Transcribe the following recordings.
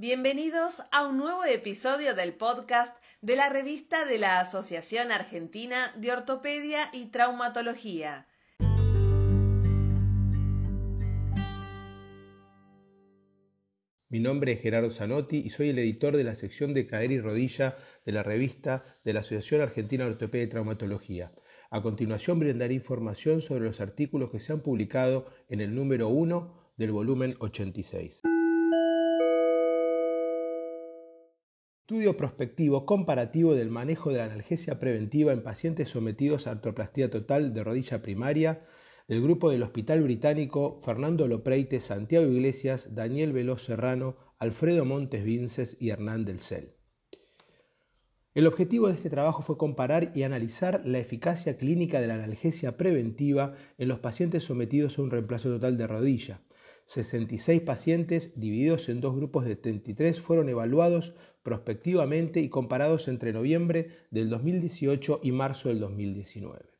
Bienvenidos a un nuevo episodio del podcast de la revista de la Asociación Argentina de Ortopedia y Traumatología. Mi nombre es Gerardo Zanotti y soy el editor de la sección de cadera y rodilla de la revista de la Asociación Argentina de Ortopedia y Traumatología. A continuación brindaré información sobre los artículos que se han publicado en el número 1 del volumen 86. Estudio prospectivo comparativo del manejo de la analgesia preventiva en pacientes sometidos a artroplastía total de rodilla primaria del grupo del Hospital Británico Fernando Lopreite, Santiago Iglesias, Daniel Veloz Serrano, Alfredo Montes Vinces y Hernán del Cel. El objetivo de este trabajo fue comparar y analizar la eficacia clínica de la analgesia preventiva en los pacientes sometidos a un reemplazo total de rodilla. 66 pacientes divididos en dos grupos de 33 fueron evaluados prospectivamente y comparados entre noviembre del 2018 y marzo del 2019.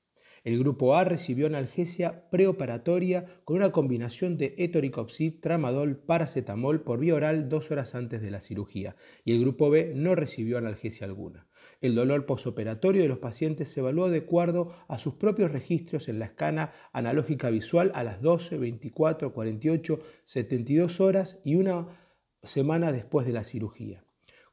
El grupo A recibió analgesia preoperatoria con una combinación de etoricopsid, tramadol, paracetamol por vía oral dos horas antes de la cirugía y el grupo B no recibió analgesia alguna. El dolor posoperatorio de los pacientes se evaluó de acuerdo a sus propios registros en la escala analógica visual a las 12, 24, 48, 72 horas y una semana después de la cirugía.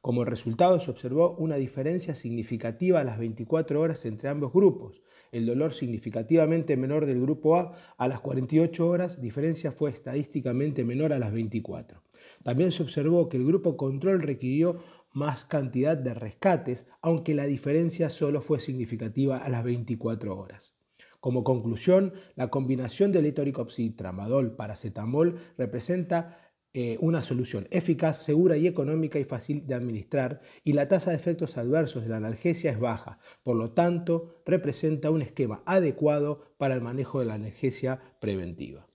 Como resultado se observó una diferencia significativa a las 24 horas entre ambos grupos. El dolor significativamente menor del grupo A a las 48 horas, diferencia fue estadísticamente menor a las 24. También se observó que el grupo control requirió más cantidad de rescates, aunque la diferencia solo fue significativa a las 24 horas. Como conclusión, la combinación de letoricopsid, tramadol, paracetamol representa eh, una solución eficaz, segura y económica y fácil de administrar y la tasa de efectos adversos de la analgesia es baja, por lo tanto representa un esquema adecuado para el manejo de la analgesia preventiva.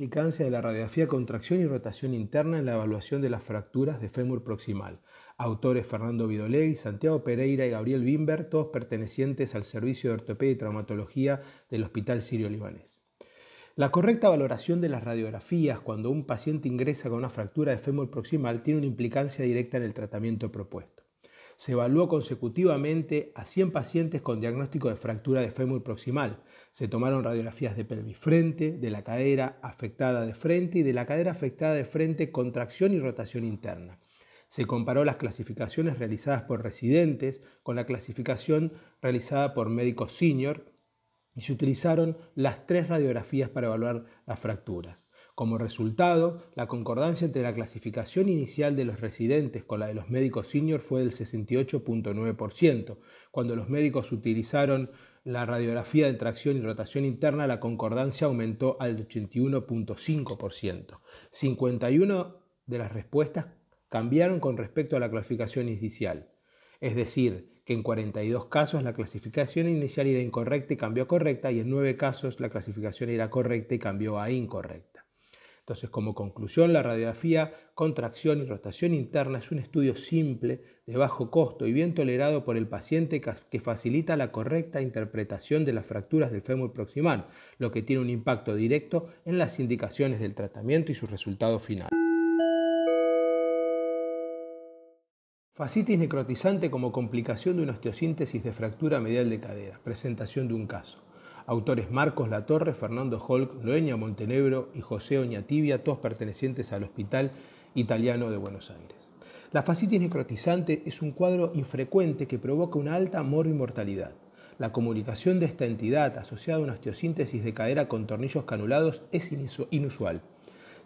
implicancia de la radiografía contracción y rotación interna en la evaluación de las fracturas de fémur proximal. Autores Fernando Vidolegui, Santiago Pereira y Gabriel Bimber, todos pertenecientes al Servicio de Ortopedia y Traumatología del Hospital Sirio-Libanés. La correcta valoración de las radiografías cuando un paciente ingresa con una fractura de fémur proximal tiene una implicancia directa en el tratamiento propuesto. Se evaluó consecutivamente a 100 pacientes con diagnóstico de fractura de fémur proximal, se tomaron radiografías de pelvis frente, de la cadera afectada de frente y de la cadera afectada de frente, contracción y rotación interna. Se comparó las clasificaciones realizadas por residentes con la clasificación realizada por médicos senior y se utilizaron las tres radiografías para evaluar las fracturas. Como resultado, la concordancia entre la clasificación inicial de los residentes con la de los médicos senior fue del 68.9%. Cuando los médicos utilizaron la radiografía de tracción y rotación interna, la concordancia aumentó al 81.5%. 51 de las respuestas cambiaron con respecto a la clasificación inicial. Es decir, en 42 casos la clasificación inicial era incorrecta y cambió a correcta, y en 9 casos la clasificación era correcta y cambió a incorrecta. Entonces, como conclusión, la radiografía, contracción y rotación interna es un estudio simple, de bajo costo y bien tolerado por el paciente que facilita la correcta interpretación de las fracturas del fémur proximal, lo que tiene un impacto directo en las indicaciones del tratamiento y su resultado final. Fascitis necrotizante como complicación de una osteosíntesis de fractura medial de cadera. Presentación de un caso. Autores Marcos Latorre, Fernando Holk, Noeña Montenegro y José Oñatibia, todos pertenecientes al Hospital Italiano de Buenos Aires. La fascitis necrotizante es un cuadro infrecuente que provoca una alta morbimortalidad. La comunicación de esta entidad asociada a una osteosíntesis de cadera con tornillos canulados es inusual.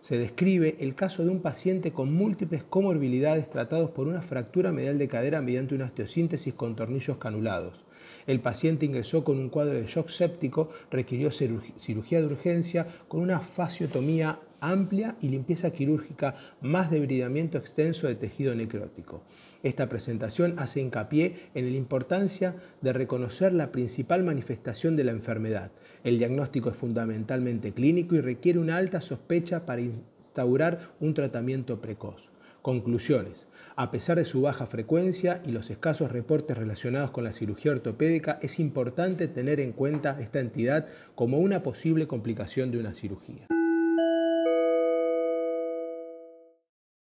Se describe el caso de un paciente con múltiples comorbilidades tratados por una fractura medial de cadera mediante una osteosíntesis con tornillos canulados. El paciente ingresó con un cuadro de shock séptico, requirió cirugía de urgencia con una fasciotomía amplia y limpieza quirúrgica más debridamiento extenso de tejido necrótico. Esta presentación hace hincapié en la importancia de reconocer la principal manifestación de la enfermedad. El diagnóstico es fundamentalmente clínico y requiere una alta sospecha para instaurar un tratamiento precoz. Conclusiones. A pesar de su baja frecuencia y los escasos reportes relacionados con la cirugía ortopédica, es importante tener en cuenta esta entidad como una posible complicación de una cirugía.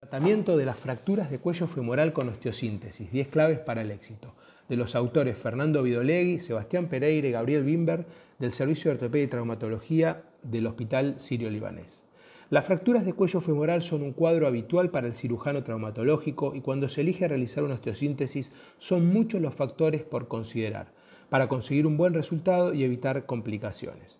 Tratamiento de las fracturas de cuello femoral con osteosíntesis, 10 claves para el éxito, de los autores Fernando Vidolegui, Sebastián Pereira y Gabriel Wimber, del Servicio de Ortopedia y Traumatología del Hospital Sirio-Libanés. Las fracturas de cuello femoral son un cuadro habitual para el cirujano traumatológico y cuando se elige realizar una osteosíntesis son muchos los factores por considerar para conseguir un buen resultado y evitar complicaciones.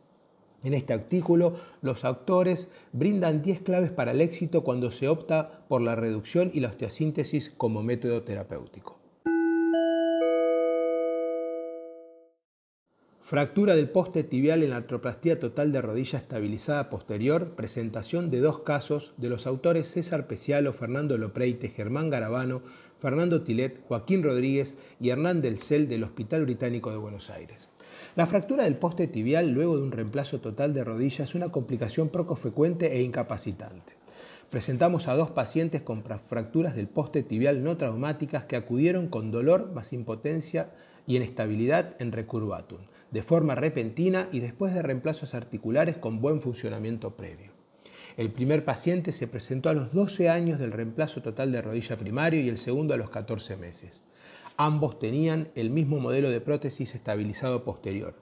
En este artículo, los autores brindan 10 claves para el éxito cuando se opta por la reducción y la osteosíntesis como método terapéutico. Fractura del poste tibial en la artroplastía total de rodilla estabilizada posterior, presentación de dos casos de los autores César Pecialo, Fernando Lopreite, Germán Garabano, Fernando Tilet, Joaquín Rodríguez y Hernán del Cel del Hospital Británico de Buenos Aires. La fractura del poste tibial luego de un reemplazo total de rodilla es una complicación poco frecuente e incapacitante. Presentamos a dos pacientes con fracturas del poste tibial no traumáticas que acudieron con dolor más impotencia y inestabilidad en recurvatum, de forma repentina y después de reemplazos articulares con buen funcionamiento previo. El primer paciente se presentó a los 12 años del reemplazo total de rodilla primario y el segundo a los 14 meses. Ambos tenían el mismo modelo de prótesis estabilizado posterior.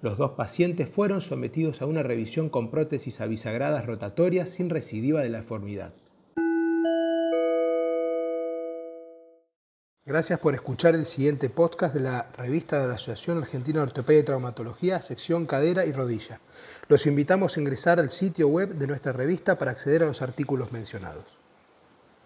Los dos pacientes fueron sometidos a una revisión con prótesis avisagradas rotatorias sin recidiva de la deformidad. Gracias por escuchar el siguiente podcast de la revista de la Asociación Argentina de Ortopedia y Traumatología, sección cadera y rodilla. Los invitamos a ingresar al sitio web de nuestra revista para acceder a los artículos mencionados.